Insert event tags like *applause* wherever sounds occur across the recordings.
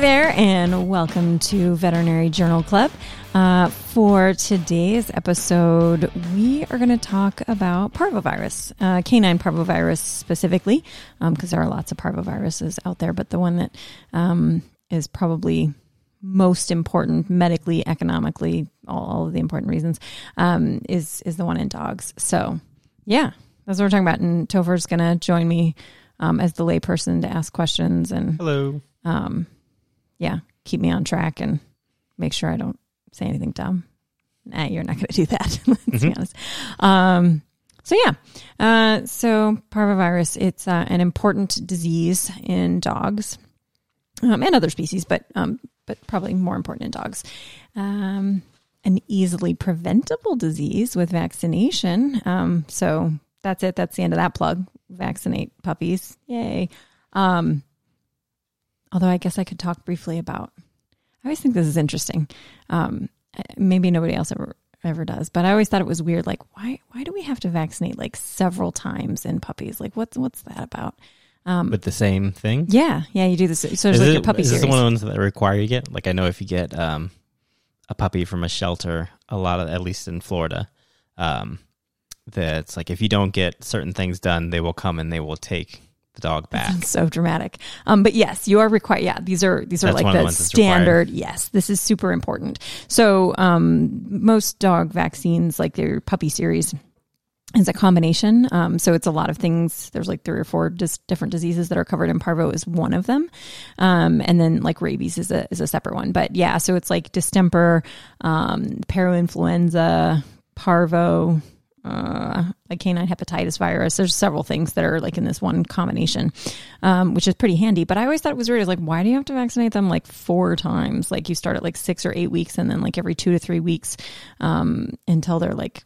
there, and welcome to Veterinary Journal Club. Uh, for today's episode, we are going to talk about parvovirus, uh, canine parvovirus specifically, because um, there are lots of parvoviruses out there, but the one that um, is probably most important medically, economically, all, all of the important reasons, um, is is the one in dogs. So, yeah, that's what we're talking about. And Topher's going to join me um, as the layperson to ask questions and hello. Um, yeah, keep me on track and make sure I don't say anything dumb. Nah, you're not going to do that. *laughs* Let's mm-hmm. be honest. Um, so yeah, uh, so parvovirus, it's uh, an important disease in dogs um, and other species, but um, but probably more important in dogs. Um, an easily preventable disease with vaccination. Um, so that's it. That's the end of that plug. Vaccinate puppies. Yay. Um, although I guess I could talk briefly about. I always think this is interesting. Um, maybe nobody else ever ever does, but I always thought it was weird. Like, why why do we have to vaccinate like several times in puppies? Like, what's what's that about? Um, With the same thing? Yeah, yeah, you do this. So there's is like it, a puppy is series. Is one of the ones that require you get? Like, I know if you get um, a puppy from a shelter, a lot of at least in Florida, um, that's like if you don't get certain things done, they will come and they will take the dog back. so dramatic. Um, but yes, you are required. Yeah, these are these are That's like the, the standard. Yes, this is super important. So um, most dog vaccines, like their puppy series, is a combination. Um, so it's a lot of things. There's like three or four just different diseases that are covered in parvo is one of them, um, and then like rabies is a is a separate one. But yeah, so it's like distemper, um, parainfluenza, parvo uh, like canine hepatitis virus. There's several things that are like in this one combination, um, which is pretty handy. But I always thought it was weird. It's like, why do you have to vaccinate them like four times? Like you start at like six or eight weeks, and then like every two to three weeks um, until they're like,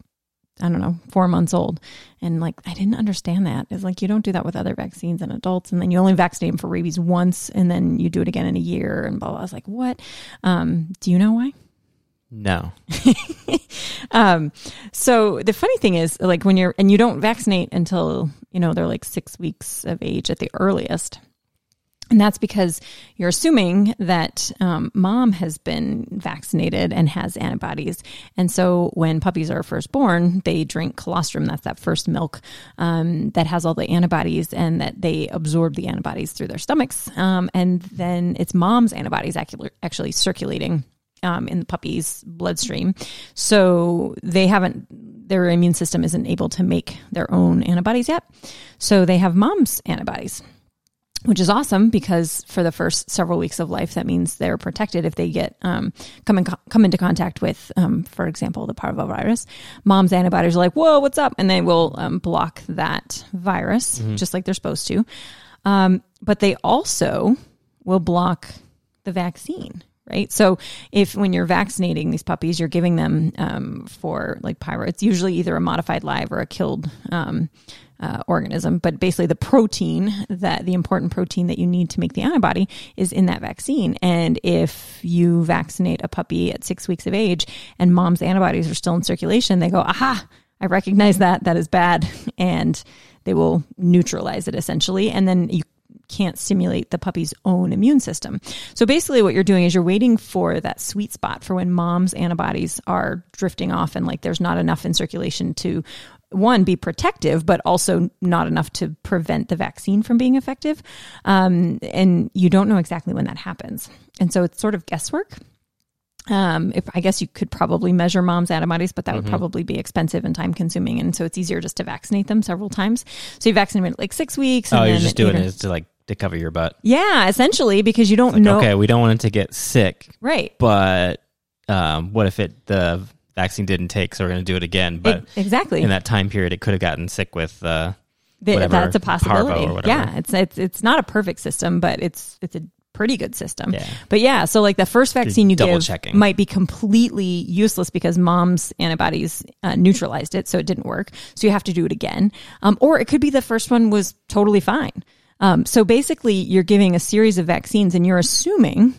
I don't know, four months old. And like, I didn't understand that. It's like you don't do that with other vaccines in adults, and then you only vaccinate them for rabies once, and then you do it again in a year, and blah blah. I was like, what? Um, do you know why? No. *laughs* um, so the funny thing is, like when you're, and you don't vaccinate until, you know, they're like six weeks of age at the earliest. And that's because you're assuming that um, mom has been vaccinated and has antibodies. And so when puppies are first born, they drink colostrum. That's that first milk um, that has all the antibodies and that they absorb the antibodies through their stomachs. Um, and then it's mom's antibodies actually, actually circulating um, in the puppy's bloodstream. So they haven't, their immune system isn't able to make their own antibodies yet. So they have mom's antibodies which is awesome because for the first several weeks of life, that means they're protected if they get um, come in, come into contact with, um, for example, the parvovirus. Mom's antibodies are like, "Whoa, what's up?" and they will um, block that virus mm-hmm. just like they're supposed to. Um, but they also will block the vaccine right? So if when you're vaccinating these puppies, you're giving them um, for like parvo, it's usually either a modified live or a killed um, uh, organism. But basically, the protein that the important protein that you need to make the antibody is in that vaccine. And if you vaccinate a puppy at six weeks of age and mom's antibodies are still in circulation, they go, aha, I recognize that. That is bad. *laughs* And they will neutralize it essentially. And then you can't stimulate the puppy's own immune system. So basically, what you're doing is you're waiting for that sweet spot for when mom's antibodies are drifting off and like there's not enough in circulation to one be protective but also not enough to prevent the vaccine from being effective. Um, and you don't know exactly when that happens. And so it's sort of guesswork um, if I guess you could probably measure mom's antibodies, but that mm-hmm. would probably be expensive and time consuming. And so it's easier just to vaccinate them several times. So you vaccinate them like six weeks. oh, you're just doing it to like to cover your butt. Yeah, essentially because you don't like, know. Okay, we don't want it to get sick, right? But um, what if it the vaccine didn't take, so we're going to do it again? But it, exactly in that time period, it could have gotten sick with. Uh, the, that's a possibility. Yeah, it's it's it's not a perfect system, but it's it's a pretty good system. Yeah. But yeah, so like the first vaccine you give checking. might be completely useless because mom's antibodies uh, neutralized it, so it didn't work. So you have to do it again. Um, or it could be the first one was totally fine. Um, so basically, you're giving a series of vaccines and you're assuming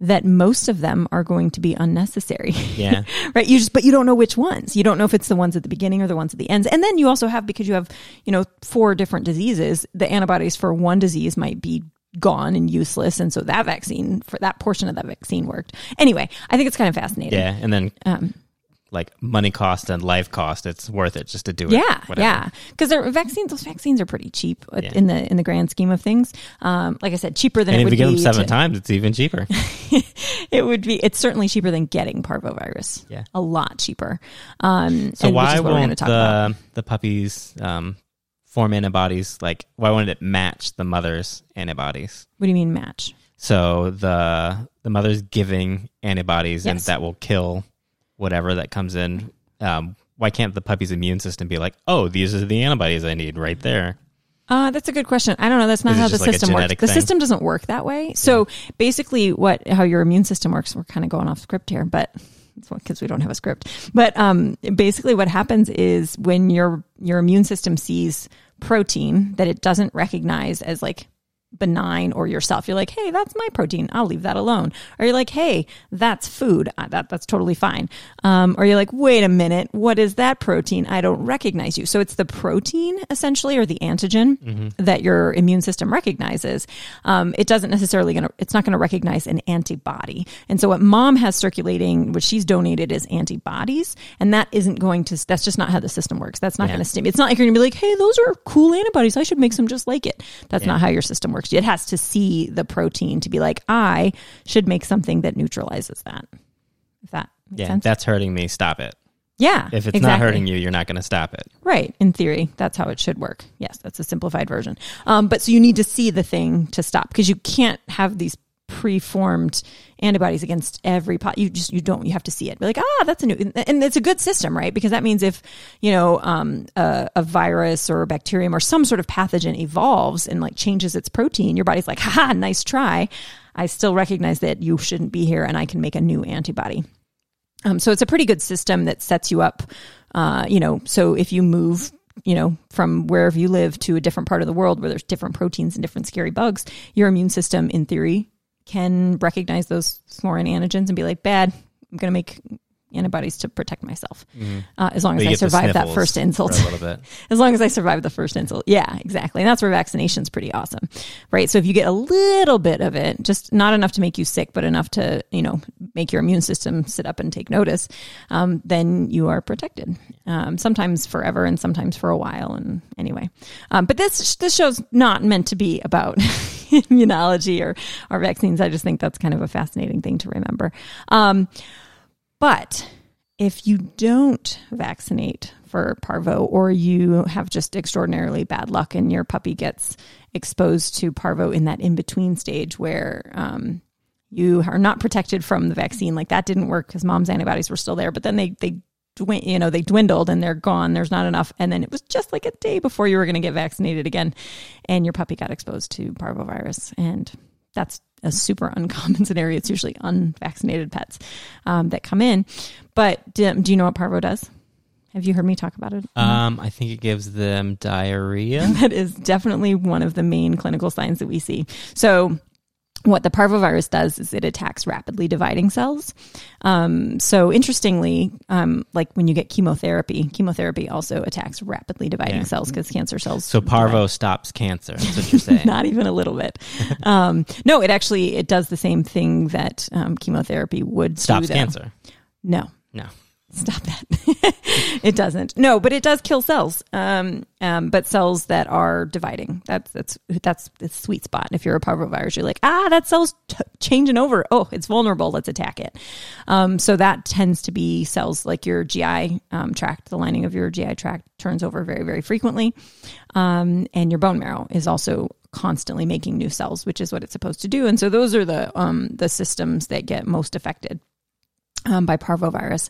that most of them are going to be unnecessary. Yeah. *laughs* right. You just, but you don't know which ones. You don't know if it's the ones at the beginning or the ones at the ends. And then you also have, because you have, you know, four different diseases, the antibodies for one disease might be gone and useless. And so that vaccine for that portion of that vaccine worked. Anyway, I think it's kind of fascinating. Yeah, and then Um, like money cost and life cost, it's worth it just to do it. yeah, whatever. yeah, because vaccines. Those vaccines are pretty cheap Yeah. in the in the grand scheme of things. Um, like I said, cheaper than And it if would you get them seven to- times, it's even cheaper. *laughs* it would be. It's certainly cheaper than getting parvovirus. Yeah. a lot cheaper. Um, So why is what we're gonna won't talk about. the the puppies um, form antibodies? Like, why won't it match the mother's antibodies? What do you mean match? So the the mother's giving antibodies, and that will kill whatever that comes in. Um, why can't the puppy's immune system be like, oh, these are the antibodies I need right there? Uh, that's a good question. I don't know. That's not how the like system works. genetic The system doesn't work that way. So basically, what how your immune system works? We're kind of going off script here, but because we don't have a script. But um, basically, what happens is when your your immune system sees protein that it doesn't recognize as like benign or yourself. You're like, hey, that's my protein. I'll leave that alone. Or you're like, hey, that's food. That that's totally fine. Um, or you're like, wait a minute, what is that protein? I don't recognize you. So it's the protein essentially, or the antigen that your immune system recognizes. Um, it doesn't necessarily gonna. It's not going to recognize an antibody. And so what mom has circulating, what she's donated, is antibodies, and that isn't going to. That's just not how the system works. That's not Yeah. going to stim. It's not like you're going to be like, hey, those are cool antibodies. I should make some just like it. That's Yeah. not how your system works. It has to see the protein to be like, I should make something that neutralizes that. If that makes Yeah, sense. that's hurting me. Stop it. yeah. If it's exactly. not hurting you, you're not going to stop it. Right. In theory, that's how it should work. Yes, that's a simplified version. Um, but so you need to see the thing to stop because you can't have these preformed antibodies against every pot. You just you don't. You have to see it. Be like, ah, that's a new, and it's a good system, right? Because that means if you know um, a, a virus or a bacterium or some sort of pathogen evolves and like changes its protein, your body's like, haha, nice try. I still recognize that you shouldn't be here, and I can make a new antibody. Um, so it's a pretty good system that sets you up. Uh, you know, so if you move, you know, from wherever you live to a different part of the world where there's different proteins and different scary bugs, your immune system, in theory, can recognize those foreign antigens and be like, "Bad, I'm going to make antibodies to protect myself." Uh, as long as I survive that first insult. a bit. *laughs* as long as I survive the first insult. Yeah, exactly. And that's where vaccination's pretty awesome. Right. So if you get a little bit of it, just not enough to make you sick, but enough to, you know, make your immune system sit up and take notice, um, then you are protected. Um, sometimes forever and sometimes for a while. And anyway, um, but this, this show's not meant to be about *laughs* *laughs* immunology or, or vaccines. I just think that's kind of a fascinating thing to remember. Um, but if you don't vaccinate for parvo or you have just extraordinarily bad luck and your puppy gets exposed to parvo in that in between stage where um, you are not protected from the vaccine, like that didn't work because mom's antibodies were still there, but then they, they, you know, they dwindled and they're gone. There's not enough. And then it was just like a day before you were going to get vaccinated again. And your puppy got exposed to parvovirus. And that's a super uncommon *laughs* scenario. It's usually unvaccinated pets um, that come in. But do, do you know what parvo does? Have you heard me talk about it? Um, I think it gives them diarrhea. *laughs* that is definitely one of the main clinical signs that we see. So, what the parvovirus does is it attacks rapidly dividing cells. Um, so, interestingly, um, like when you get chemotherapy, chemotherapy also attacks rapidly dividing Yeah. cells because cancer cells. So parvo stops cancer. That's what you're saying. *laughs* not even a little bit. Um, no, it actually it does the same thing that um, chemotherapy would Stops do, cancer. No, No. Stop that. *laughs* it doesn't. No, but it does kill cells. Um, um, but cells that are dividing. That's that's that's the sweet spot. If you're a parvovirus, you're like, ah, that cell's t- changing over. Oh, it's vulnerable. Let's attack it. Um, so that tends to be cells like your GI um, tract. The lining of your GI tract turns over very very frequently, um, and your bone marrow is also constantly making new cells, which is what it's supposed to do. And so those are the um, the systems that get most affected um, by parvovirus.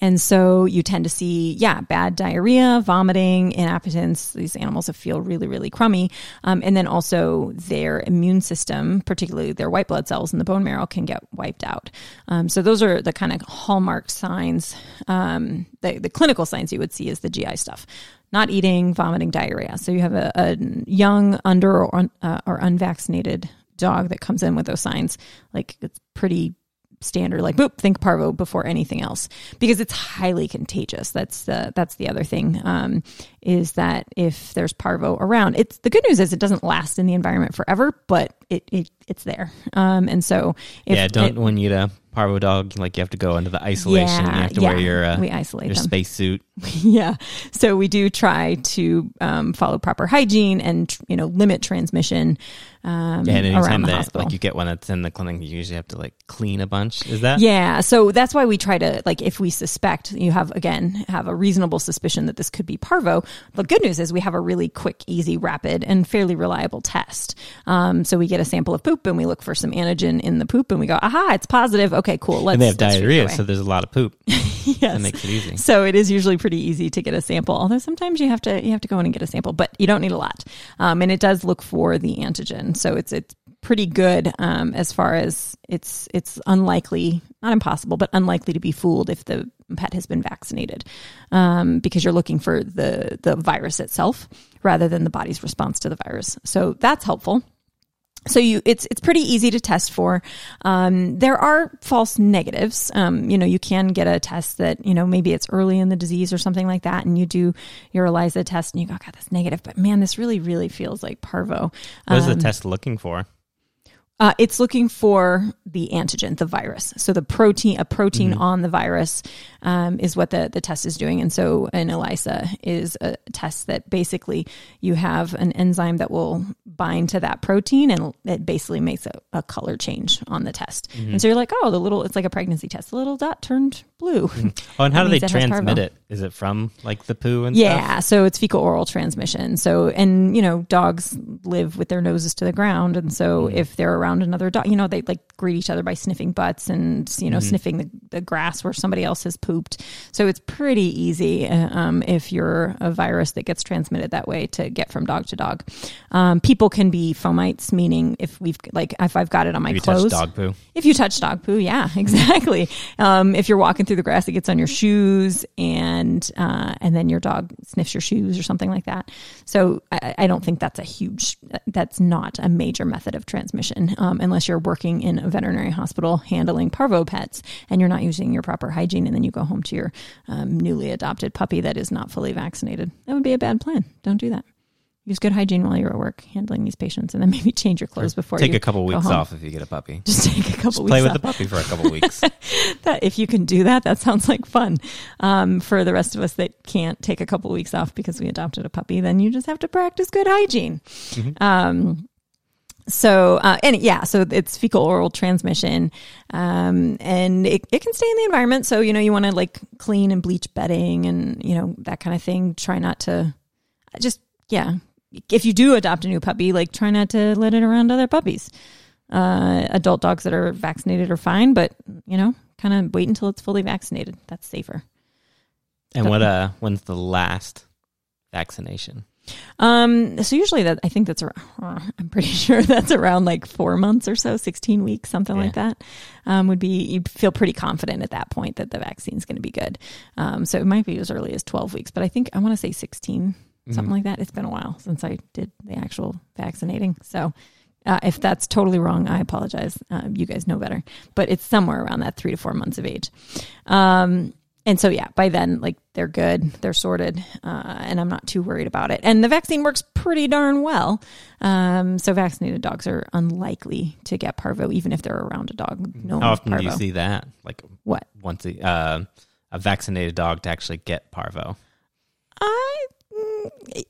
And so you tend to see, yeah, bad diarrhea, vomiting, inappetence. These animals feel really, really crummy. Um, and then also their immune system, particularly their white blood cells in the bone marrow, can get wiped out. Um, so those are the kind of hallmark signs. Um, the, the clinical signs you would see is the GI stuff. Not eating, vomiting, diarrhea. So you have a, a young, under or, un, uh, or unvaccinated dog that comes in with those signs. Like it's pretty standard like boop think parvo before anything else. Because it's highly contagious. That's the that's the other thing um, is that if there's parvo around it's the good news is it doesn't last in the environment forever but it, it it's there. Um, and so if yeah, don't it- when you a parvo dog, like you have to go into the isolation. you have to wear yeah, your uh, we isolate your them. spacesuit. *laughs* yeah. So we do try to um, follow proper hygiene and you know limit transmission um, Yeah, and anytime that hospital. like you get one that's in the clinic, you usually have to like clean a bunch. Is that? Yeah, so that's why we try to like if we suspect you have again have a reasonable suspicion that this could be parvo. The good news is we have a really quick, easy, rapid, and fairly reliable test. Um, so we get a sample of poop and we look for some antigen in the poop and we go, aha, it's positive. Okay, cool. Let's And they have diarrhea, so there's a lot of poop. *laughs* yes. That makes it easy. So it is usually pretty easy to get a sample, although sometimes you have to you have to go in and get a sample, but you don't need a lot. Um, and it does look for the antigen, so it's it's pretty good um, as far as it's it's unlikely, not impossible, but unlikely to be fooled if the pet has been vaccinated, um, because you're looking for the the virus itself rather than the body's response to the virus. So that's helpful. So you, it's it's pretty easy to test for. Um, there are false negatives. Um, you know, you can get a test that you know maybe it's early in the disease or something like that, and you do your ELISA test, and you go, God, that's negative. But man, this really, really feels like parvo. What is Um, the test looking for? uh, it's looking for the antigen, the virus. So the protein, a protein on the virus, um, is what the the test is doing. And so an ELISA is a test that basically you have an enzyme that will bind to that protein, and it basically makes a, a color change on the test. And so you're like, oh, the little, it's like a pregnancy test. The little dot turned blue. *laughs* Oh, and how do they it transmit it? Is it from like the poo and stuff? Yeah, so it's fecal oral transmission. So, and you know, dogs live with their noses to the ground, and so if they're around another dog, you know, they like greet each other by sniffing butts and you know sniffing the, the grass where somebody else has pooped. So it's pretty easy uh, um, if you're a virus that gets transmitted that way to get from dog to dog. Um, people can be fomites, meaning if we've like if I've got it on my you clothes, dog poo? if you touch dog poo, yeah, *laughs* exactly. Um, if you're walking through the grass, it gets on your shoes, and uh, and then your dog sniffs your shoes or something like that. So I, I don't think that's a huge, that's not a major method of transmission, um, unless you're working in a veterinary hospital handling parvo pets and you're not using your proper hygiene, and then you go home to your um, newly adopted puppy that is not fully vaccinated. That would be a bad plan. Don't do that. Use good hygiene while you're at work handling these patients, and then *laughs* maybe change your clothes before you Take you a couple weeks home. off if you get a puppy. Just take a couple Just weeks play with off the puppy for a couple weeks. *laughs* that if you can do that, that sounds like fun. Um, for the rest of us that can't take a couple weeks off because we adopted a puppy, then you just have to practice good hygiene. Um, so, uh, and yeah, so it's fecal oral transmission, um, and it, it can stay in the environment. So, you know, you want to like clean and bleach bedding and, you know, that kind of thing. Try not to just, yeah. If you do adopt a new puppy, like try not to let it around other puppies uh, adult dogs that are vaccinated are fine, but you know, kind of wait until it's fully vaccinated. That's safer. and what? Uh, when's the last vaccination? Um, so usually that I think that's around, *laughs* I'm pretty *laughs* sure that's around like four months or so, 16 weeks, something like that. Um, would be, you feel pretty confident at that point that the vaccine's going to be good. Um, so it might be as early as 12 weeks, but I think I want to say 16, something like that. It's been a while since I did the actual vaccinating. So, uh, if that's totally wrong, I apologize. Uh, you guys know better, but it's somewhere around that three to four months of age. Um, and so, yeah, by then, like they're good, they're sorted, uh, and I'm not too worried about it. And the vaccine works pretty darn well. Um, so, vaccinated dogs are unlikely to get parvo, even if they're around a dog. No How often parvo. do you see that? Like what? once a uh, a vaccinated dog to actually get parvo? I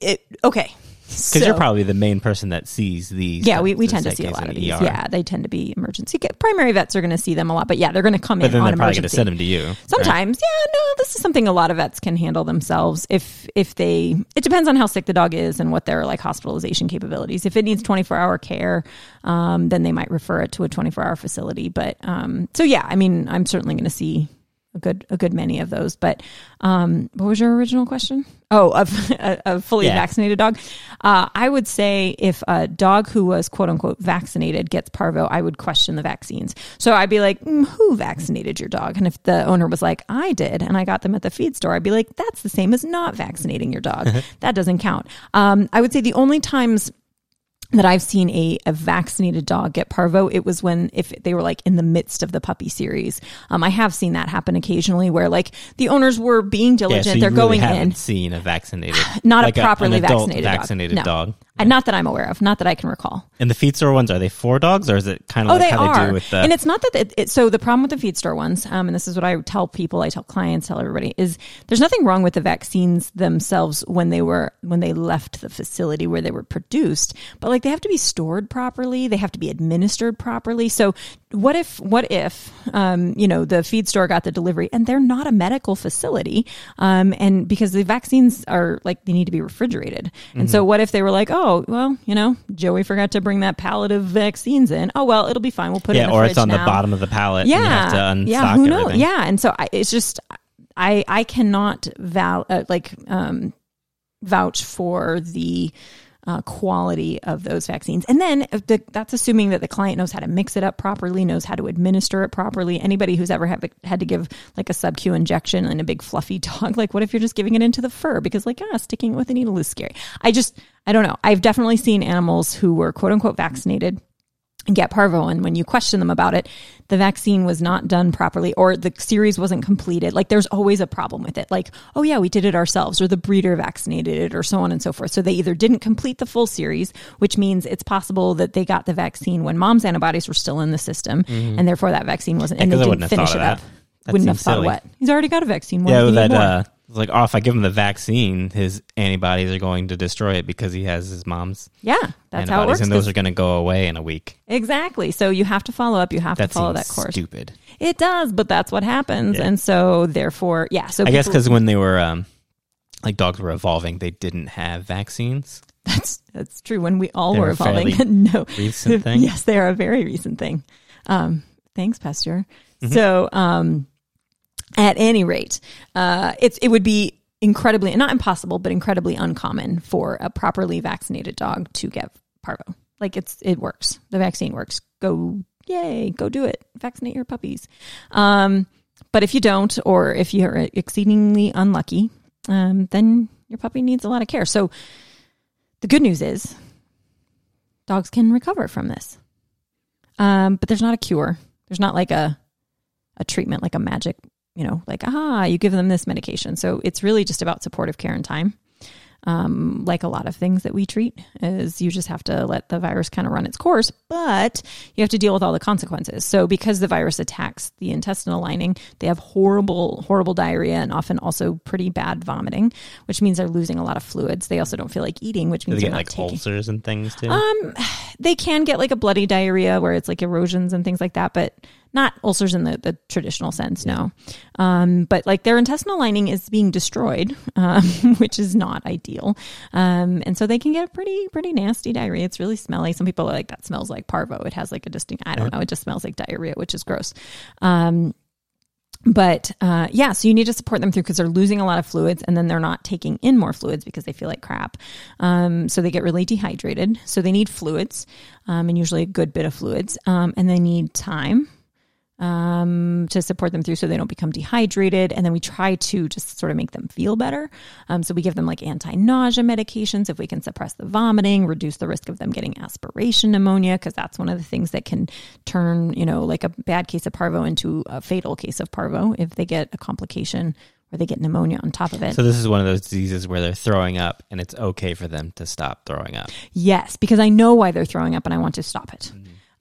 it, okay. Because you're probably the main person that sees these. yeah, we, we tend to see a lot of these. ER. Yeah, they tend to be emergency. Primary vets are going to see them a lot, but yeah, they're going to come But in then on they're probably going to send them to you. right? Sometimes, yeah, no, this is something a lot of vets can handle themselves. If if they, it depends on how sick the dog is and what their like hospitalization capabilities. If it needs twenty four hour care, um, then they might refer it to a twenty four hour facility. But um, so yeah, I mean, I'm certainly going to see a good a good many of those. But um, what was your original question? Oh, of *laughs* a, a fully Yeah. vaccinated dog. Uh, I would say if a dog who was quote unquote vaccinated gets parvo, I would question the vaccines. So I'd be like, mm, who vaccinated your dog? And if the owner was like, I did, and I got them at the feed store, I'd be like, that's the same as not vaccinating your dog. that doesn't count. Um, I would say the only times that I've seen a, a vaccinated dog get parvo, it was when if they were like in the midst of the puppy series. Um, I have seen that happen occasionally where like the owners were being Yeah, diligent, so you they're really going haven't in. seen a vaccinated, Not a like properly an adult vaccinated dog. vaccinated No. dog. Uh, Not that I'm aware of, not that I can recall. And the feed store ones are they four dogs or is it kind of Oh, like they how are. they do with the? and it's not that it, it, so the problem with the feed store ones, um, and this is what I tell people, I tell clients, tell everybody, is there's nothing wrong with the vaccines themselves when they were when they left the facility where they were produced, but like they have to be stored properly, they have to be administered properly. So what if what if um, you know the feed store got the delivery and they're not a medical facility, um, and because the vaccines are like they need to be refrigerated, and so what if they were like, oh well, you know, Joey forgot to bring that pallet of vaccines in. Oh well, it'll be fine. We'll put it in yeah, the or it's on the bottom of the pallet. Yeah, and you have to yeah, who knows? everything. Yeah, and so I, it's just I I cannot val uh, like um vouch for the uh, quality of those vaccines. And then if the, that's assuming that the client knows how to mix it up properly, knows how to administer it properly. Anybody who's ever have, had to give like a sub Q injection in a big fluffy *laughs* dog, like what if you're just giving it into the fur? Because like, ah, sticking it with a needle is scary. I just, I don't know. I've definitely seen animals who were quote unquote vaccinated get parvo and when you question them about it the vaccine was not done properly or the series wasn't completed. Like there's always a problem with it. Like oh yeah we did it ourselves or the breeder vaccinated it or so on and so forth. So they either didn't complete the full series which means it's possible that they got the vaccine when mom's antibodies were still in the system mm-hmm. and therefore that vaccine wasn't and they didn't wouldn't have finish it up. that. Wouldn't have thought silly. what? He's already got a vaccine. Why Yeah, that more? Uh, uh, like oh, if I give him the vaccine, his antibodies are going to destroy it because he has his mom's yeah that's how it works and those are going to go away in a week. exactly so you have to follow up you have That to follow that course stupid. it does but that's what happens Yeah. and so therefore yeah so I guess because when they were um, like dogs were evolving, they didn't have vaccines. That's that's true. When we all They're were evolving, *laughs* no recent thing. Yes, they are a very recent thing. Um, thanks, Pasteur. Mm-hmm. So, um, at any rate, uh, it's it would be incredibly not impossible, but incredibly uncommon for a properly vaccinated dog to get parvo. Like it's it works. The vaccine works. Go yay, go do it. Vaccinate your puppies. Um, but if you don't, or if you're exceedingly unlucky, um, then your puppy needs a lot of care. So the good news is dogs can recover from this. Um, but there's not a cure. There's not like a a treatment, like a magic, you know, like ah, you give them this medication. So it's really just about supportive care and time. Um, like a lot of things that we treat, is you just have to let the virus kind of run its course, but you have to deal with all the consequences. So because the virus attacks the intestinal lining, they have horrible, horrible diarrhea and often also pretty bad vomiting, which means they're losing a lot of fluids. They also don't feel like eating, which means they they're get not like taking. ulcers and things too? Um, they can get like a bloody diarrhea where it's like erosions and things like that, but not ulcers in the, the traditional sense, no. Um, but like their intestinal lining is being destroyed, *laughs* um, which is not ideal. Um, and so they can get pretty, pretty nasty diarrhea. It's really smelly. Some people are like, that smells like parvo. It has like a distinct, I don't know, it just smells like diarrhea, which is gross. Um, but uh, yeah, so you need to support them through because they're losing a lot of fluids and then they're not taking in more fluids because they feel like crap. Um, so they get really dehydrated. So they need fluids um, and usually a good bit of fluids. Um, and they need time um, to support them through so they don't become dehydrated. And then we try to just sort of make them feel better. Um, so we give them like anti nausea medications if we can suppress the vomiting, reduce the risk of them getting aspiration pneumonia, because that's one of the things that can turn, you know, like a bad case of parvo into a fatal case of parvo if they get a complication or they get pneumonia on top of it. so this is one of those diseases where they're throwing up, and it's okay for them to stop throwing up. Yes, because I know why they're throwing up and I want to stop it.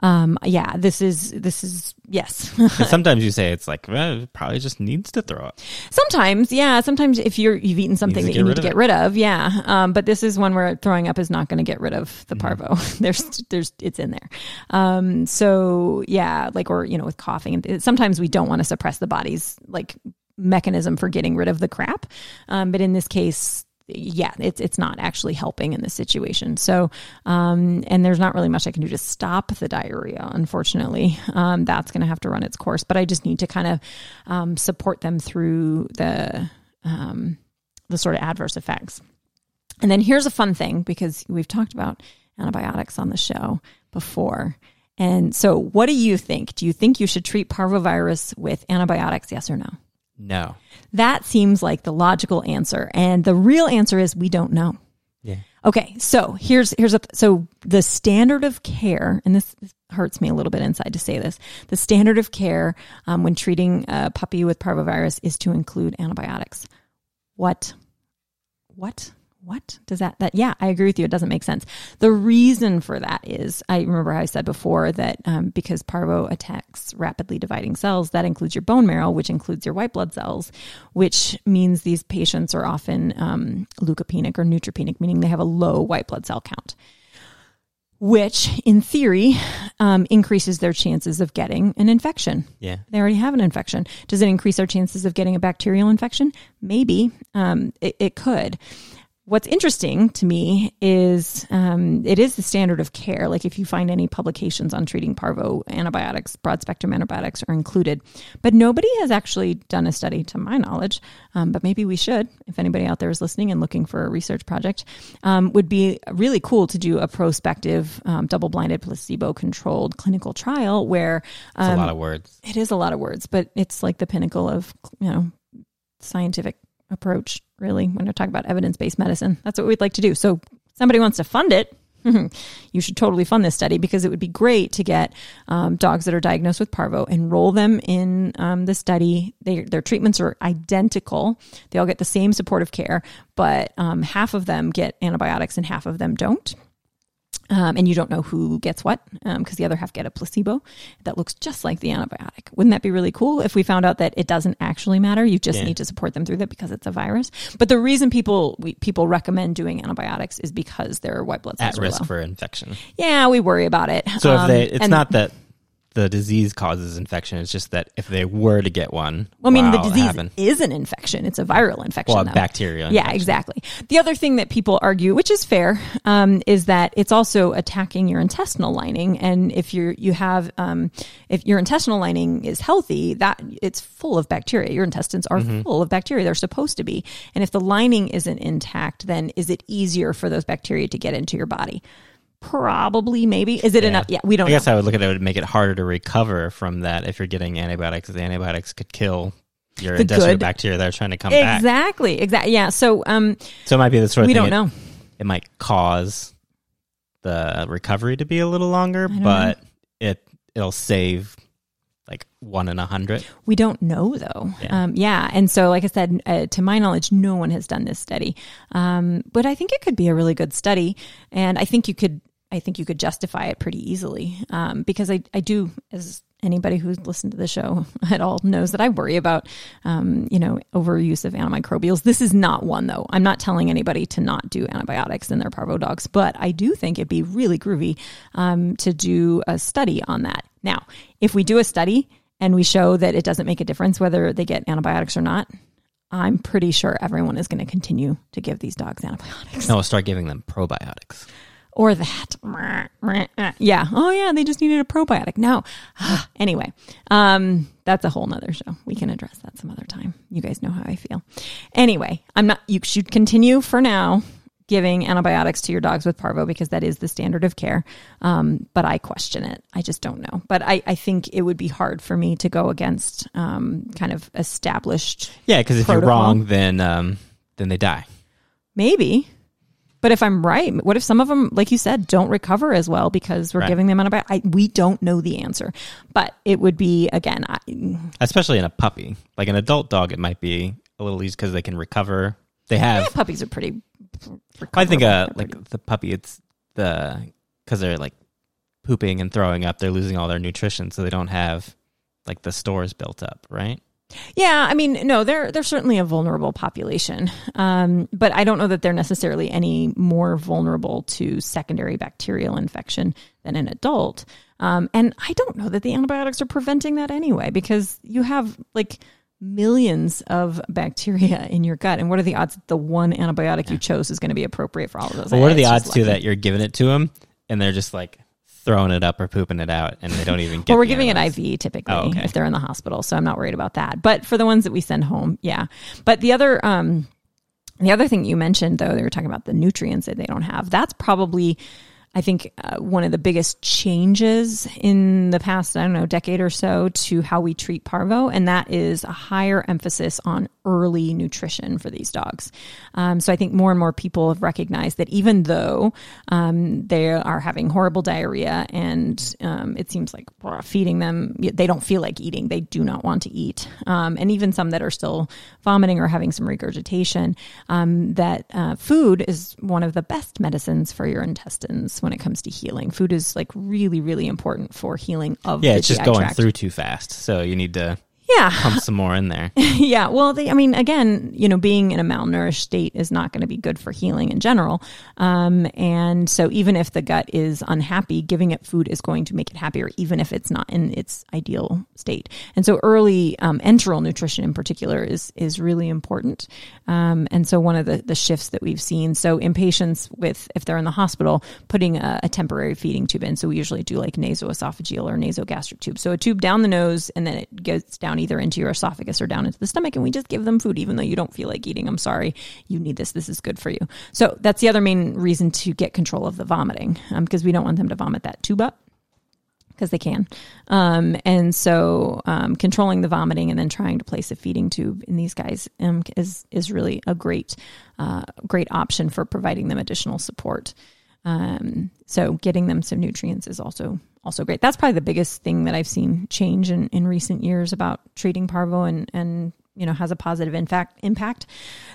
Um, yeah, this is this is yes. *laughs* sometimes you say it's like well, it probably just needs to throw up. sometimes, yeah. Sometimes if you're you've eaten something that you need to get rid of, yeah. Um, but this is one where throwing up is not going to get rid of the parvo. *laughs* there's there's it's in there. Um, so yeah, like or you know with coughing, and sometimes we don't want to suppress the body's like mechanism for getting rid of the crap. Um, but in this case, yeah, it's it's not actually helping in this situation. So, um, and there's not really much I can do to stop the diarrhea. Unfortunately, um, that's going to have to run its course. But I just need to kind of um, support them through the um, the sort of adverse effects. And then here's a fun thing because we've talked about antibiotics on the show before. And so, what do you think? Do you think you should treat parvovirus with antibiotics? Yes or no? No. That seems like the logical answer. And the real answer is we don't know. Yeah. Okay, so here's here's a so the standard of care, and this hurts me a little bit inside to say this. The standard of care um, when treating a puppy with parvovirus is to include antibiotics. What? What? What does that that yeah i agree with you it doesn't make sense the reason for that is i remember how i said before that um, because parvo attacks rapidly dividing cells that includes your bone marrow which includes your white blood cells which means these patients are often um, leukopenic or neutropenic meaning they have a low white blood cell count which in theory um, increases their chances of getting an infection. Yeah. They already have an infection. Does it increase their chances of getting a bacterial infection? Maybe. Um, it, it could. What's interesting to me is um, it is the standard of care. Like if you find any publications on treating parvo, antibiotics, broad spectrum antibiotics are included. But nobody has actually done a study, to my knowledge. Um, but maybe we should. If anybody out there is listening and looking for a research project, um, would be really cool to do a prospective, um, double-blinded, placebo-controlled clinical trial where It's a um, lot of words. it is a lot of words, but it's like the pinnacle of you know scientific approach. Really, when we talk about evidence based medicine, that's what we'd like to do. So, somebody wants to fund it. *laughs* You should totally fund this study because it would be great to get um, dogs that are diagnosed with parvo, enroll them in um, the study. They, their treatments are identical. They all get the same supportive care, but um, half of them get antibiotics and half of them don't um, and you don't know who gets what because the other half get a placebo that looks just like the antibiotic. Wouldn't that be really cool if we found out that it doesn't actually matter? You just Yeah. need to support them through that because it's a virus. But the reason people we, people recommend doing antibiotics is because their white blood cells At risk low. for infection. yeah, we worry about it. So if Um, they, it's not that the disease causes infection. It's just that if they were to get one, Well, I mean, the wow, it disease is an infection. It's a viral infection. well, though. bacteria. Yeah, infection. exactly. The other thing that people argue, which is fair, um, is that it's also attacking your intestinal lining. And if you're you have um, if your intestinal lining is healthy, that it's full of bacteria. Your intestines are Mm-hmm. full of bacteria. They're supposed to be. And if the lining isn't intact, then is it easier for those bacteria to get into your body? Probably, maybe. Is it enough? Yeah, we don't. I guess know. I would look at it, it would make it harder to recover from that if you're getting antibiotics. The antibiotics could kill your The intestinal good- bacteria that are trying to come back. Exactly. Exactly. Yeah. So, um, So it might be the sort of thing. we don't it, know. it might cause the recovery to be a little longer, but it it'll save like one in a hundred. We don't know though. Yeah. Um, yeah. And so, like I said, uh, to my knowledge, no one has done this study. Um, but I think it could be a really good study. And I think you could, I think you could justify it pretty easily. Um, because I, I do, as anybody who's listened to the show *laughs* at all knows that I worry about, um, you know, overuse of antimicrobials. This is not one though. I'm not telling anybody to not do antibiotics in their parvo dogs, but I do think it'd be really groovy, um, to do a study on that. Now, if we do a study and we show that it doesn't make a difference whether they get antibiotics or not, I'm pretty sure everyone is going to continue to give these dogs antibiotics No, we'll start giving them probiotics. Or that. Yeah. Oh, yeah. They just needed a probiotic. No. *sighs* anyway, um, that's a whole nother show. We can address that some other time. You guys know how I feel. Anyway, I'm not, you should continue for now giving antibiotics to your dogs with parvo because that is the standard of care. Um, but I question it. I just don't know. But I, I think it would be hard for me to go against um, kind of established, Yeah, because if you're wrong, then um, then they die. maybe. But if I'm right, what if some of them, like you said, don't recover as well because we're Right. giving them antibiotics? I, we don't know the answer. But it would be again, I, especially in a puppy. Like an adult dog, it might be a little easier because they can recover. They have. yeah, puppies are pretty. I think uh, like the puppy, it's the because they're like pooping and throwing up. They're losing all their nutrition, so they don't have like the stores built up, right? Yeah, I mean, no, they're they're certainly a vulnerable population, um, but I don't know that they're necessarily any more vulnerable to secondary bacterial infection than an adult. Um, and I don't know that the antibiotics are preventing that anyway, because you have like millions of bacteria in your gut, and what are the odds that the one antibiotic you chose is going to be appropriate for all of those? Well, what are the odds too that you're giving it to them and they're just like throwing it up or pooping it out, and they don't even get. Well, we're giving it antibiotics? IV typically Oh, okay. if they're in the hospital, so I'm not worried about that. But for the ones that we send home, yeah. But the other, um, the other thing you mentioned though, they were talking about the nutrients that they don't have. That's probably, I think, uh, one of the biggest changes in the past, I don't know, decade or so to how we treat parvo, and that is a higher emphasis on early nutrition for these dogs. Um, so I think more and more people have recognized that even though um, they are having horrible diarrhea and um, it seems like feeding them, they don't feel like eating. They do not want to eat. Um, and even some that are still vomiting or having some regurgitation, um, that uh, food is one of the best medicines for your intestines when it comes to healing. Food is like really, really important for healing of the yeah, it's just going tract. through too fast. So you need to Yeah. pump some more in there. *laughs* yeah. Well, they, I mean, again, you know, being in a malnourished state is not going to be good for healing in general. Um, and so even if the gut is unhappy, giving it food is going to make it happier, even if it's not in its ideal state. And so early um, enteral nutrition in particular is is really important. Um, and so one of the, the shifts that we've seen, so in patients with, if they're in the hospital, putting a, a temporary feeding tube in. So we usually do like nasoesophageal or nasogastric tube. So a tube down the nose and then it goes down either into your esophagus or down into the stomach. And we just give them food, even though you don't feel like eating. I'm sorry, you need this. This is good for you. So that's the other main reason to get control of the vomiting because we don't want them to vomit that tube up because they can. Um, and so um, controlling the vomiting and then trying to place a feeding tube in these guys um, is is really a great uh, great option for providing them additional support. Um, so getting them some nutrients is also also great. That's probably the biggest thing that I've seen change in, in recent years about treating parvo and and you know has a positive in fact, impact.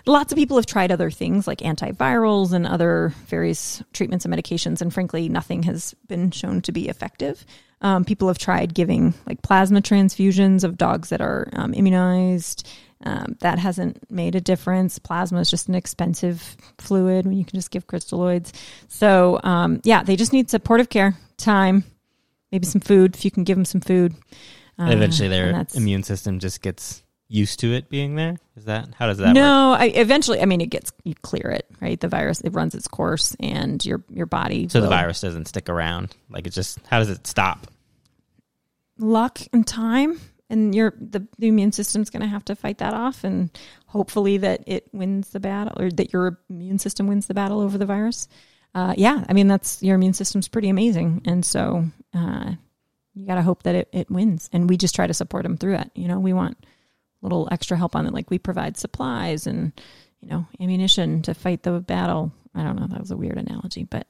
Lots of people have tried other things like antivirals and other various treatments and medications, and frankly, nothing has been shown to be effective. Um, people have tried giving like plasma transfusions of dogs that are um, immunized. Um, that hasn't made a difference. Plasma is just an expensive fluid when you can just give crystalloids. So, um, yeah, they just need supportive care, time, maybe some food if you can give them some food. Uh, eventually, their immune system just gets used to it being there. Is that how does that work? no, I, eventually, I mean, it gets you clear it right. The virus it runs its course, and your your body. So the virus doesn't stick around. Like it just how does it stop? luck and time and your the, the immune system's going to have to fight that off and hopefully that it wins the battle or that your immune system wins the battle over the virus uh, yeah i mean that's your immune system's pretty amazing and so uh, you got to hope that it, it wins and we just try to support them through it you know we want a little extra help on it like we provide supplies and you know ammunition to fight the battle i don't know that was a weird analogy but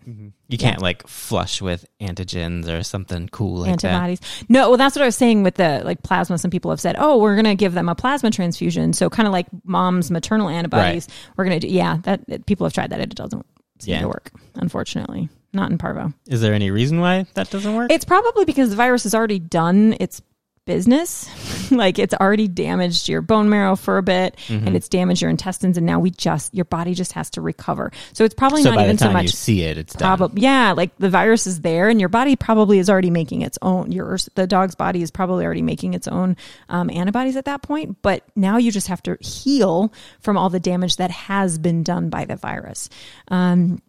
You can't like flush with antigens or something cool like antibodies. No, well, that's what I was saying with the like plasma. Some people have said, "Oh, we're going to give them a plasma transfusion." So kind of like mom's maternal antibodies. We're going to do. Yeah, that, that- people have tried that. It doesn't seem Yeah. to work, unfortunately. Not in parvo. Is there any reason why that doesn't work? It's probably because the virus has already done its business. *laughs* like it's already damaged your bone marrow for a bit, Mm-hmm. and it's damaged your intestines, and now we just your body just has to recover. So it's probably so not even so much you see it, it's done. Probably, yeah. Like the virus is there, and your body probably is already making its own. your, the dog's body is probably already making its own um, antibodies at that point. But now you just have to heal from all the damage that has been done by the virus. Um,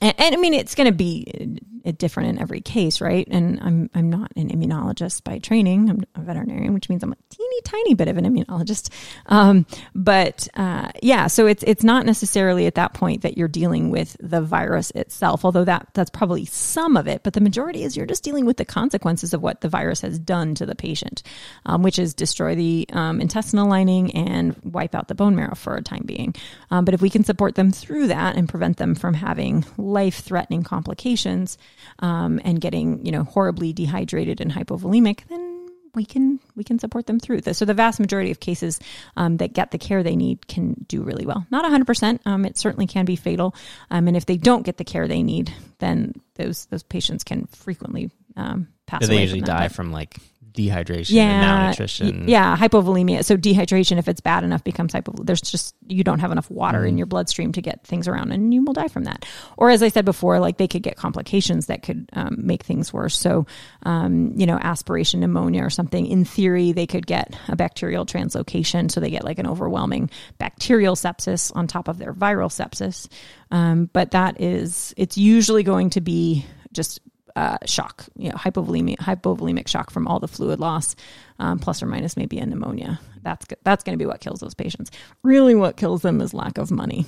and, and I mean, it's going to be uh, different in every case, right? And I'm I'm not an immunologist by training. I'm a veterinarian, which means I'm a teeny tiny bit of an immunologist. Um, but uh, yeah, so it's it's not necessarily at that point that you're dealing with the virus itself, although that that's probably some of it. But the majority is you're just dealing with the consequences of what the virus has done to the patient, um, which is destroy the um, intestinal lining and wipe out the bone marrow for a time being. Um, but if we can support them through that and prevent them from having life-threatening complications um, and getting you know horribly dehydrated and hypovolemic, then we can we can support them through this. So the vast majority of cases um, that get the care they need can do really well. Not 100%. Um, it certainly can be fatal. Um, and if they don't get the care they need, then those those patients can frequently um, pass they usually from die from like dehydration Yeah, and malnutrition? yeah, hypovolemia. So dehydration, if it's bad enough, becomes hypo. There's just you don't have enough water Mm-hmm. in your bloodstream to get things around, and you will die from that. Or as I said before, like they could get complications that could um, make things worse. So, um, you know, aspiration pneumonia or something. In theory, they could get a bacterial translocation, so they get like an overwhelming bacterial sepsis on top of their viral sepsis. Um, but that is, it's usually going to be just uh, shock, you know, hypovolemic, hypovolemic shock from all the fluid loss, um, plus or minus maybe a pneumonia. That's that's going to be what kills those patients. Really, what kills them is lack of money.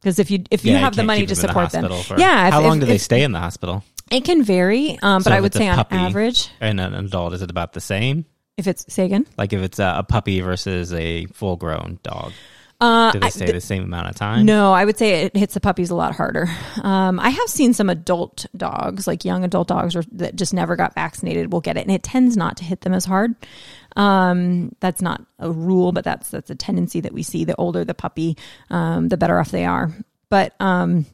Because if you if you Yeah, have the money to in the support them, for- yeah. If, how long if- do they if- stay in the hospital? It can vary, um, So but I would say on average, And an adult is it about the same? If it's say again, Like if it's a, a puppy versus a full grown dog, uh, do they I- stay th- the same amount of time? No, I would say it hits the puppies a lot harder. Um, I have seen some adult dogs, like young adult dogs, or that just never got vaccinated, will get it, and it tends not to hit them as hard. Um, that's not a rule, but that's that's a tendency that we see. The older the puppy, um, the better off they are. But um,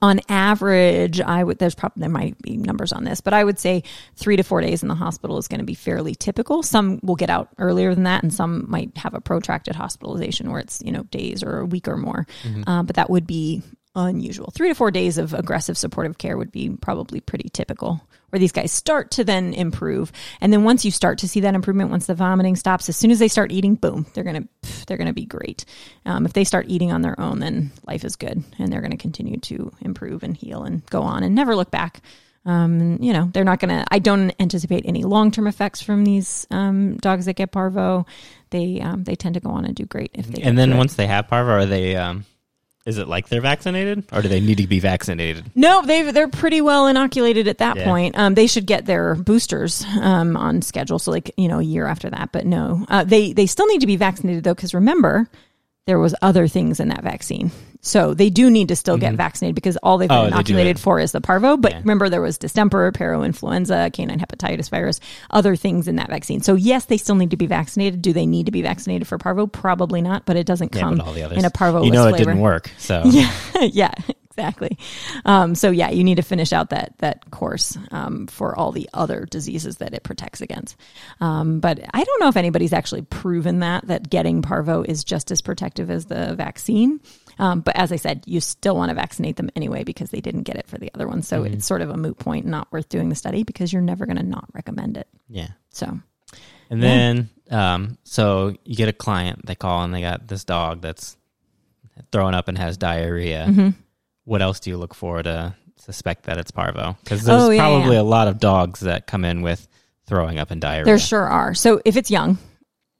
on average, I would there's probably there might be numbers on this, but I would say three to four days in the hospital is going to be fairly typical. Some will get out earlier than that, and some might have a protracted hospitalization where it's you know days or a week or more. Uh, but that would be unusual. Three to four days of aggressive supportive care would be probably pretty typical. Where these guys start to then improve, and then once you start to see that improvement, once the vomiting stops, as soon as they start eating, boom, they're gonna they're gonna be great. Um, if they start eating on their own, then life is good, and they're gonna continue to improve and heal and go on and never look back. Um, you know, they're not gonna. I don't anticipate any long term effects from these um, dogs that get parvo. They um, they tend to go on and do great if they. And then once they have parvo, are they? Is it like they're vaccinated, or do they need to be vaccinated? No, they they're pretty well inoculated at that Yeah. point. Um, they should get their boosters um, on schedule, so like you know a year after that. But no, uh, they they still need to be vaccinated though, because remember there was other things in that vaccine, so they do need to still get vaccinated because all they've been Oh, inoculated it. for is the parvo. But Yeah. remember there was distemper, parainfluenza, canine hepatitis virus, other things in that vaccine. So yes, they still need to be vaccinated. Do they need to be vaccinated for parvo? Probably not, but it doesn't come but all the in a parvo. you know, it flavor. didn't work. So *laughs* Yeah, *laughs* yeah, exactly. Um, so yeah, you need to finish out that that course um, for all the other diseases that it protects against. Um, but I don't know if anybody's actually proven that that getting parvo is just as protective as the vaccine. Um, but as I said, you still want to vaccinate them anyway because they didn't get it for the other one. So it's sort of a moot point, not worth doing the study because you're never going to not recommend it. yeah. So And then, um, so you get a client, they call and they got this dog that's throwing up and has diarrhea. Mm-hmm. What else do you look for to suspect that it's parvo? Because there's Oh, yeah, probably yeah. a lot of dogs that come in with throwing up and diarrhea. There sure are. So if it's young,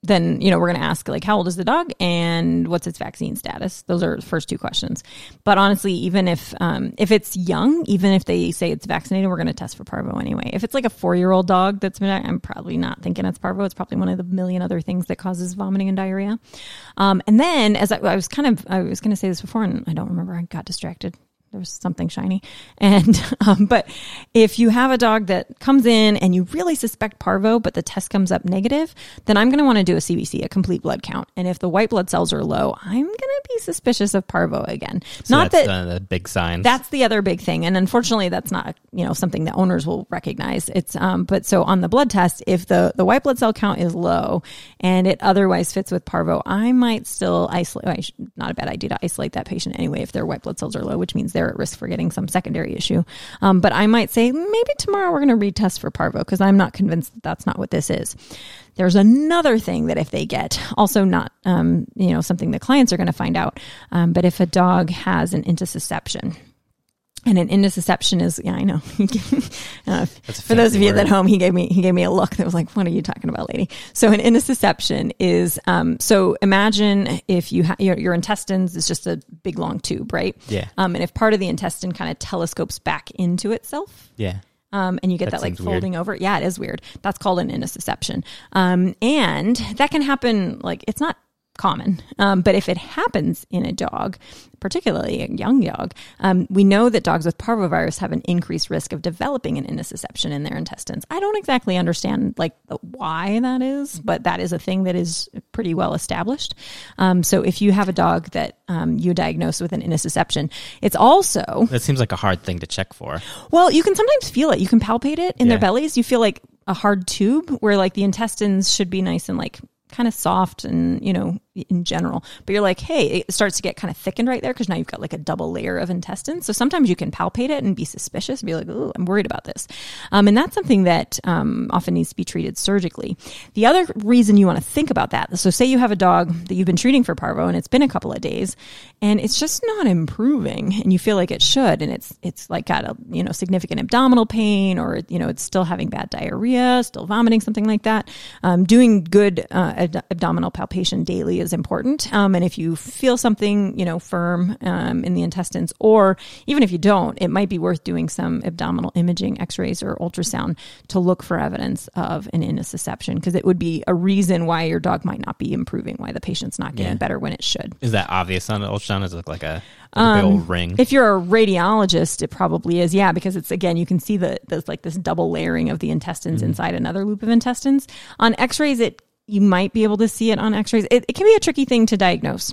then you know we're going to ask like how old is the dog and what's its vaccine status. Those are the first two questions. But honestly, even if um, if it's young, even if they say it's vaccinated, we're going to test for parvo anyway. If it's like a four year old dog that's been, I'm probably not thinking it's parvo. It's probably one of the million other things that causes vomiting and diarrhea. Um, and then as I, I was kind of I was going to say this before and I don't remember. I got distracted there was something shiny. And, *laughs* um, but if you have a dog that comes in and you really suspect parvo, but the test comes up negative, then I'm going to want to do a CBC, a complete blood count. And if the white blood cells are low, I'm going to be suspicious of parvo again. So not that's that uh, the big signs. that's the other big thing, and unfortunately, that's not you know something that owners will recognize. It's um, but so on the blood test, if the the white blood cell count is low and it otherwise fits with parvo, I might still isolate. Not a bad idea to isolate that patient anyway if their white blood cells are low, which means they're at risk for getting some secondary issue. Um, but I might say maybe tomorrow we're going to retest for parvo because I'm not convinced that that's not what this is. There's another thing that if they get, also not, um, you know, something the clients are going to find out, um, but if a dog has an intussusception, and an intussusception is, yeah, I know. *laughs* uh, for those of you word. at home, he gave me he gave me a look that was like, "What are you talking about, lady?" So an intussusception is, um, so imagine if you ha- your, your intestines is just a big long tube, right? Yeah. Um, and if part of the intestine kind of telescopes back into itself, yeah. um, and you get That that, like seems weird. folding over. Yeah, it is weird. That's called an intussusception. Um, and that can happen, like, it's not common. Um, but if it happens in a dog, particularly a young dog, um, we know that dogs with parvovirus have an increased risk of developing an intussusception in their intestines. I don't exactly understand like why that is, but that is a thing that is pretty well established. Um, so if you have a dog that um, you diagnose with an intussusception, it's also That seems like a hard thing to check for. well, you can sometimes feel it. You can palpate it in Yeah. their bellies. You feel like a hard tube where like the intestines should be nice and like kind of soft and, you know, in general. But you're like, hey, it starts to get kind of thickened right there because now you've got like a double layer of intestines. So sometimes you can palpate it and be suspicious and be like, oh, I'm worried about this. Um, and that's something that um, often needs to be treated surgically. The other reason you want to think about that, so say you have a dog that you've been treating for parvo and it's been a couple of days and it's just not improving and you feel like it should and it's it's like got a you know significant abdominal pain or you know it's still having bad diarrhea still vomiting something like that um, doing good uh, ad- abdominal palpation daily is important. Um, and if you feel something, you know, firm um, in the intestines, or even if you don't, it might be worth doing some abdominal imaging, X-rays, or ultrasound to look for evidence of an intussusception, because it would be a reason why your dog might not be improving, why the patient's not getting Yeah. better when it should. Is that obvious on the ultrasound? Does it look like a, like a old ring? Um, If you're a radiologist, it probably is. Yeah, because it's again, you can see the there's like this double layering of the intestines Mm-hmm. inside another loop of intestines. On X-rays, it you might be able to see it on X-rays. It, it can be a tricky thing to diagnose.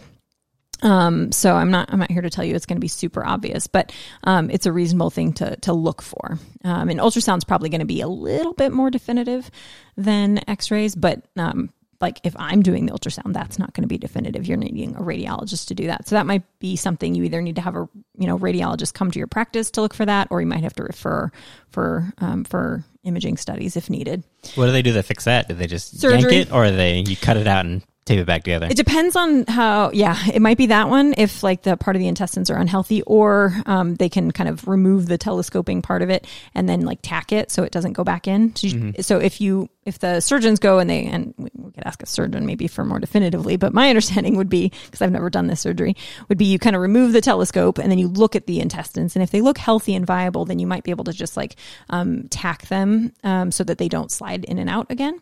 Um, so I'm not I'm not here to tell you it's going to be super obvious, but um, it's a reasonable thing to to look for. Um, and ultrasound's probably going to be a little bit more definitive than X-rays, but um, like if I'm doing the ultrasound, that's not going to be definitive. You're needing a radiologist to do that. So that might be something you either need to have a you know radiologist come to your practice to look for that, or you might have to refer for um, for imaging studies if needed. what do they do to fix that? Do they just Surgery. yank it, or they you cut it out and tape it back together? It depends on how, yeah, it might be that one if like the part of the intestines are unhealthy, or um, they can kind of remove the telescoping part of it and then like tack it so it doesn't go back in. So, you- so if you, if the surgeons go and they, and we could ask a surgeon maybe for more definitively, but my *laughs* understanding would be, because I've never done this surgery, would be you kind of remove the telescope and then you look at the intestines. And if they look healthy and viable, then you might be able to just like um, tack them um, so that they don't slide in and out again.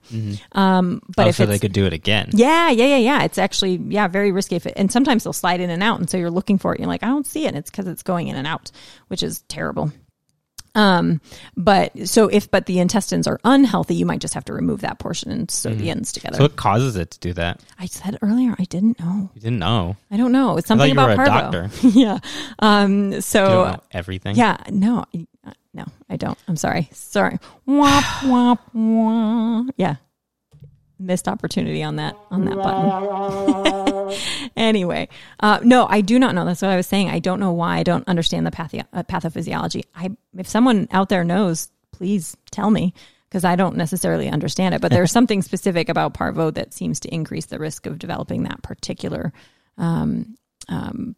Um, but oh, if so they could do it again. yeah, yeah, yeah, yeah. It's actually yeah, very risky. If it, and sometimes they'll slide in and out, and so you're looking for it. You're like, I don't see it. And it's because it's going in and out, which is terrible. Um, but so if but the intestines are unhealthy, you might just have to remove that portion and sew the ends together. So what causes it to do that? I said earlier, I didn't know. You didn't know. I don't know. It's something were about a parvo. doctor. *laughs* yeah. Um. So everything. yeah. No. No, I don't. I'm sorry. Sorry. Womp womp womp. Yeah. Missed opportunity on that on that button. *laughs* anyway, uh, no, I do not know. That's what I was saying. I don't know why. I don't understand the patho- uh, pathophysiology. I, if someone out there knows, please tell me because I don't necessarily understand it. But there's something specific about parvo that seems to increase the risk of developing that particular, um, um,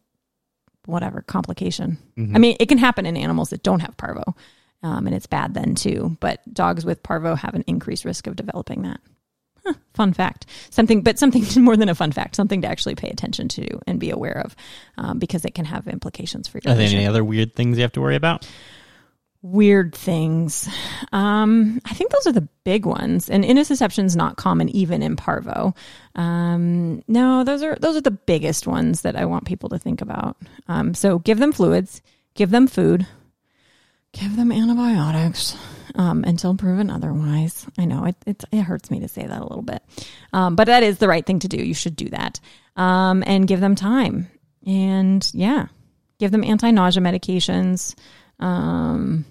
whatever complication. I mean, it can happen in animals that don't have parvo, um, and it's bad then too. But dogs with parvo have an increased risk of developing that fun fact. Something but something *laughs* more than a fun fact something to actually pay attention to and be aware of um, because it can have implications for your Are there any other weird things you have to worry about? weird things. Um, i think those are the big ones and intussusception's not common even in parvo. Um, no those are those are the biggest ones that i want people to think about. Um, so give them fluids give them food give them antibiotics um, until proven otherwise. I know it, it, it hurts me to say that a little bit, um, but that is the right thing to do. You should do that um, and give them time. And yeah, give them anti nausea medications. Um,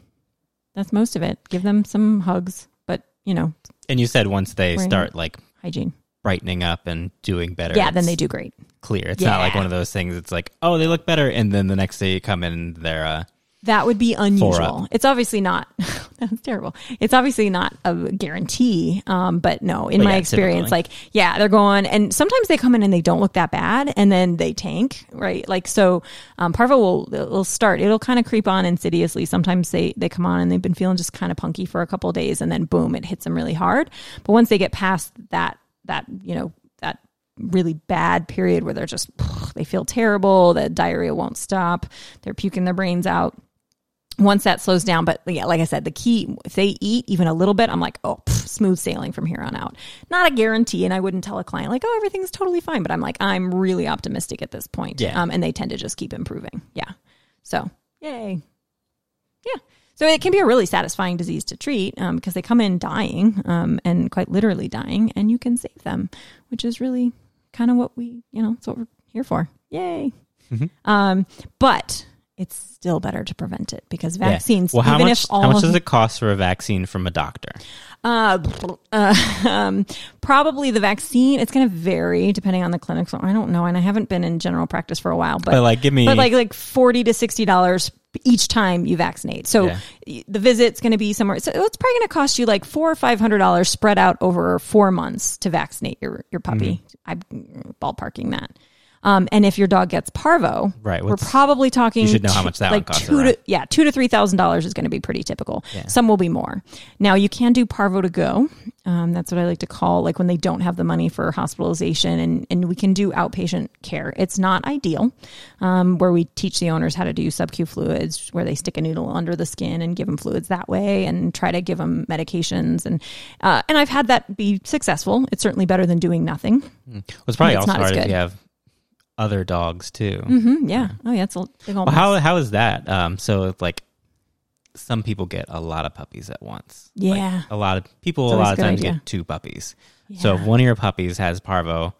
that's most of it. Give them some hugs, but you know, And you said once they start like hygiene. brightening up and doing better. Yeah, then they do great. clear. It's not like one of those things. It's like, oh, they look better, and then the next day you come in, they're uh, That would be unusual. It's obviously not. *laughs* That's terrible. It's obviously not a guarantee. Um, but no, in But my yeah, experience, typically. like, yeah, they're going, and sometimes they come in and they don't look that bad, and then they tank, right? Like, so um, parvo will will start. It'll kind of creep on insidiously. Sometimes they they come on and they've been feeling just kind of punky for a couple of days, and then boom, it hits them really hard. But once they get past that that you know that really bad period where they're just *sighs* they feel terrible, the diarrhea won't stop, they're puking their brains out once that slows down, but yeah, like I said, the key, if they eat even a little bit, I'm like, oh, pff, smooth sailing from here on out. Not a guarantee. And I wouldn't tell a client like, oh, everything's totally fine. But I'm like, I'm really optimistic at this point. Yeah. Um, and they tend to just keep improving. Yeah. So yay. Yeah. So it can be a really satisfying disease to treat um, because they come in dying um, and quite literally dying, and you can save them, which is really kind of what we, you know, that's what we're here for. Yay. Um, but it's still better to prevent it because yeah. vaccines, Well, how even much? if all how much does it cost for a vaccine from a doctor? uh, *laughs* uh, um, probably the vaccine. It's going to vary depending on the clinic. So I don't know, and I haven't been in general practice for a while. But But, like, give me- but like like forty to sixty dollars each time you vaccinate. So Yeah. the visit's going to be somewhere. So it's probably going to cost you like four or five hundred dollars spread out over four months to vaccinate your your puppy. Mm-hmm. I'm ballparking that. Um, and if your dog gets parvo, Right, we're probably talking. You should know how much that like two to yeah two to three thousand dollars is going to be pretty typical. Yeah. Some will be more. Now you can do parvo to go. Um, that's what I like to call like when they don't have the money for hospitalization, and and we can do outpatient care. It's not ideal, um, where we teach the owners how to do sub Q fluids, where they stick a needle under the skin and give them fluids that way, and try to give them medications, and uh, and I've had that be successful. It's certainly better than doing nothing. Well, it's probably It's also not as hard if you have other dogs too. hmm yeah. Oh yeah. It's a big old Well, how how is that? Um, so like some people get a lot of puppies at once. Like, Yeah. a lot of people a lot of times idea. get two puppies. So if one of your puppies has parvo,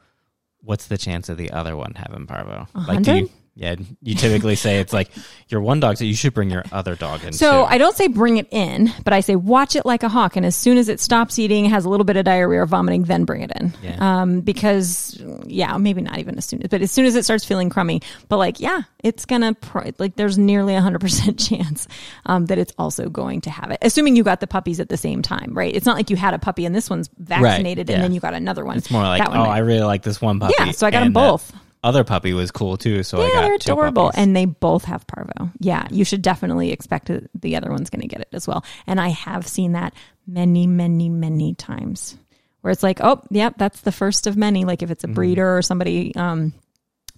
what's the chance of the other one having parvo? A Like do you? Yeah, you typically say it's like *laughs* your one dog, so you should bring your other dog in. So too. I don't say bring it in, but I say watch it like a hawk, and as soon as it stops eating, has a little bit of diarrhea or vomiting, then bring it in. Yeah. Um, because yeah, maybe not even as soon, as, but as soon as it starts feeling crummy, but like yeah, it's gonna pr- like there's nearly a hundred *laughs* percent chance um, that it's also going to have it, assuming you got the puppies at the same time, right? It's not like you had a puppy and this one's vaccinated yeah. and then you got another one. it's more like, That one oh, might- I really like this one puppy. Yeah, so I got 'em and that both. Other puppy was cool too, so I yeah, got they're adorable, and they both have parvo. Yeah, you should definitely expect the other one's going to get it as well. And I have seen that many, many, many times, where it's like, oh, yep, that's the first of many. Like if it's a breeder or somebody um,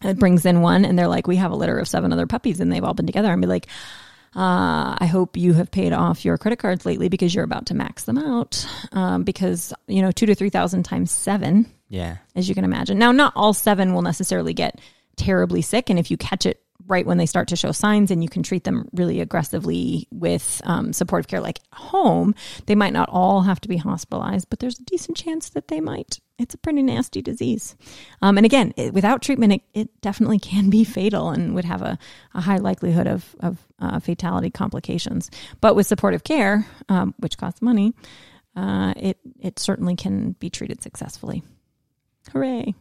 it brings in one, and they're like, we have a litter of seven other puppies, and they've all been together, and be like. Uh, I hope you have paid off your credit cards lately because you're about to max them out. Um, because you know, two to three thousand times seven yeah. as you can imagine. Now, not all seven will necessarily get terribly sick, and if you catch it right when they start to show signs, and you can treat them really aggressively with um, supportive care, like home, they might not all have to be hospitalized, but there's a decent chance that they might. It's a pretty nasty disease, um, and again, it, without treatment, it, it definitely *laughs* can be fatal and would have a, a high likelihood of of uh, fatality complications. But with supportive care, um, which costs money, uh, it it certainly can be treated successfully. Hooray.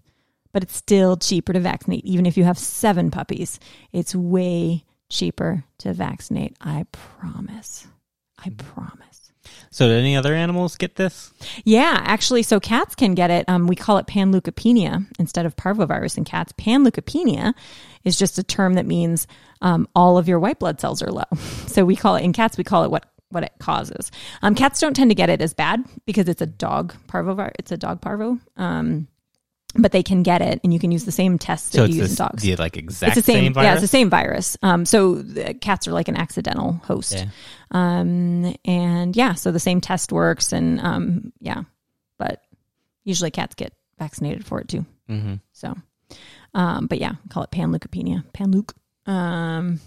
But it's still cheaper to vaccinate. Even if you have seven puppies, it's way cheaper to vaccinate. I promise. I promise. So did any other animals get this? Yeah, actually, so cats can get it. Um, we call it panleukopenia instead of parvovirus in cats. Panleukopenia is just a term that means um, all of your white blood cells are low. *laughs* So we call it in cats. We call it what what it causes. Um, cats don't tend to get it as bad because it's a dog parvovirus. It's a dog parvo. Um, but they can get it, and you can use the same tests that So you use this, in dogs. the like exact it's the same, virus. yeah, it's the same virus. Um, so the cats are like an accidental host. Yeah. Um, and yeah, so the same test works, and um, yeah, but usually cats get vaccinated for it too. Mm-hmm. So, um, but yeah, call it panleukopenia, panleuk. Um,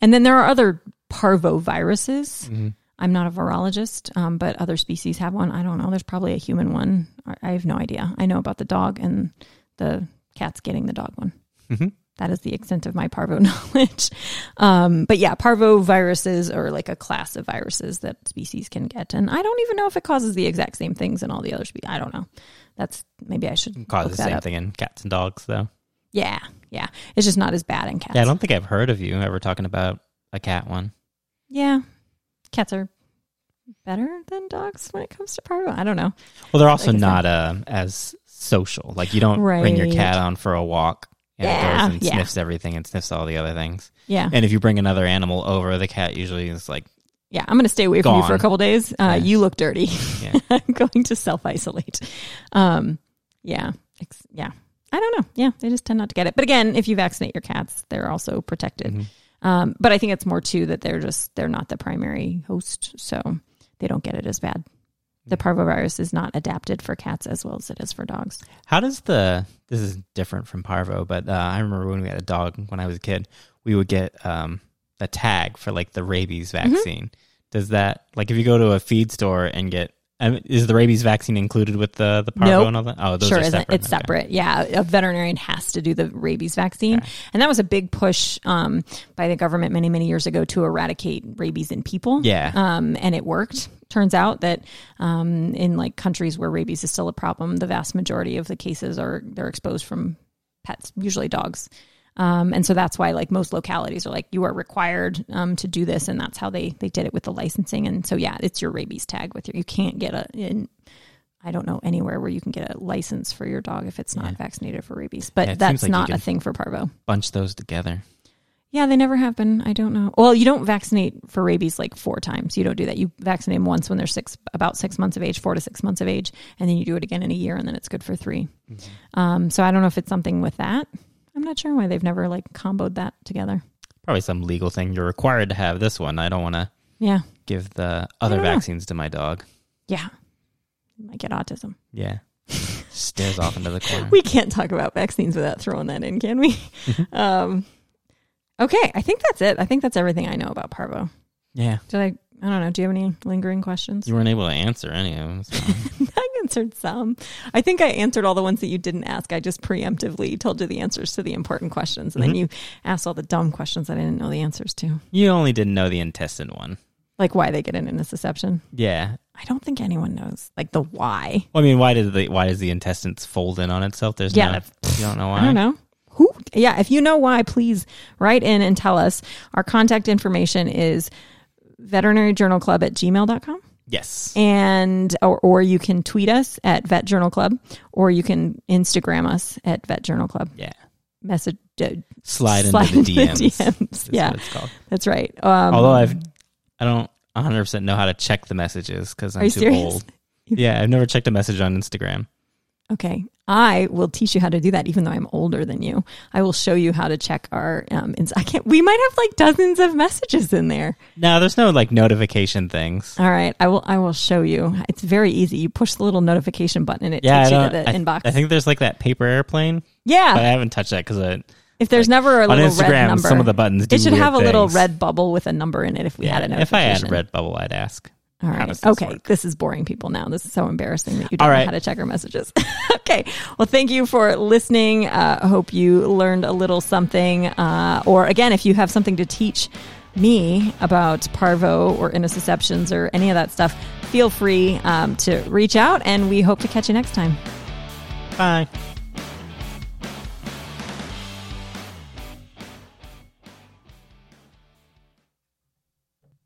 and then there are other parvoviruses. Mm-hmm. I'm not a virologist, um, but other species have one. I don't know. There's probably a human one. I- have no idea. I know about the dog and the cats getting the dog one. Mhm. That is the extent of my parvo *laughs* knowledge. Um, but yeah, parvo viruses are like a class of viruses that species can get, and I don't even know if it causes the exact same things in all the other species. I don't know. That's maybe I should Cause the same up. thing in cats and dogs, though. Yeah, yeah. It's just not as bad in cats. Yeah, I don't think I've heard of you ever talking about a cat one. Yeah, cats are better than dogs when it comes to parvo. I don't know. Well, they're also Like not uh, as social. Like you don't bring your cat on for a walk and it Yeah, goes and yeah. sniffs everything and sniffs all the other things. Yeah, And if you bring another animal over, the cat usually is like, yeah. I'm going to stay away from you for a couple days. Uh, Yeah. You look dirty. Yeah. *laughs* I'm going to self isolate. Um, yeah, yeah. I don't know. Yeah, they just tend not to get it. But again, if you vaccinate your cats, they're also protected. Mhm. Um, but I think it's more too that they're just they're not the primary host, so they don't get it as bad. The parvovirus is not adapted for cats as well as it is for dogs. how does the, this is different from parvo, but uh, I remember when we had a dog when I was a kid, we would get um, a tag for like the rabies Mm-hmm. vaccine. Does that, like if you go to a feed store and get, um, is the rabies vaccine included with the, the parvo Nope. and all that? Oh, those sure are isn't. separate. It's Okay. separate. Yeah, a veterinarian has to do the rabies vaccine, Okay. and that was a big push um, by the government many many years ago to eradicate rabies in people. Yeah. um, and it worked. Turns out that um, in like countries where rabies is still a problem, the vast majority of the cases are they're exposed from pets, usually dogs. Um, and so that's why like most localities are like you are required um, to do this, and that's how they they did it with the licensing. And so yeah, it's your rabies tag with your you can't get a in I don't know anywhere where you can get a license for your dog if it's not Yeah. vaccinated for rabies. But Yeah, that's like not a thing for parvo. Bunch those together. Yeah, they never have been. I don't know. Well, you don't vaccinate for rabies like four times. You don't do that. You vaccinate them once when they're six, about six months of age, four to six months of age, and then you do it again in a year, and then it's good for 3 Um, so I don't know if it's something with that. Not sure why they've never like comboed that together. Probably some legal thing. You're required to have this one. I don't want to Yeah, give the other don't know. vaccines to my dog. yeah. You might get autism. Yeah. *laughs* Stares off into the corner. We can't talk about vaccines without throwing that in, can we? *laughs* Um, okay, I think that's it. I think that's everything I know about parvo. yeah. Did I? I don't know. Do you have any lingering questions? You weren't able to answer any of them. so. *laughs* I answered some. I think I answered all the ones that you didn't ask. I just preemptively told you the answers to the important questions, and then Mhm. you asked all the dumb questions that I didn't know the answers to, you only didn't know the intestine one. like why they get an intussusception. Yeah. I don't think anyone knows, like the why. Well, I mean, why did the why does the intestines fold in on itself? There's Yeah, no, you don't know why. I don't know. Who? Yeah, if you know why, please write in and tell us. Our contact information is veterinaryjournalclub at gmail.com. Yes. And or, or you can tweet us at Vet Journal Club, or you can Instagram us at Vet Journal Club. yeah. Message uh, Slide, Slide into the into the DMs. DMs, yeah. it's called. That's right. Um, Although I've, I don't 100 percent know how to check the messages because I'm too serious? old. *laughs* Yeah, I've never checked a message on Instagram. Okay, I will teach you how to do that. Even though I'm older than you, I will show you how to check our. Um, ins- I can't. We might have like dozens of messages in there. No, there's no like notification things. All right, I will. I will show you. It's very easy. You push the little notification button, and it Yeah, takes you to the I, inbox. I think there's like that paper airplane, Yeah, but I haven't touched that because I if there's never a on little red Instagram number, some of the buttons. Do it should have a little red bubble with a number in it. If we Yeah, had a if I had a red bubble, I'd ask. All this Okay. work? This is boring people now. This is so embarrassing that you don't All know how to check our messages. *laughs* okay. Well, thank you for listening. Uh, I hope you learned a little something. Uh, or again, if you have something to teach me about parvo or intussusceptions or any of that stuff, feel free um, to reach out and we hope to catch you next time. Bye.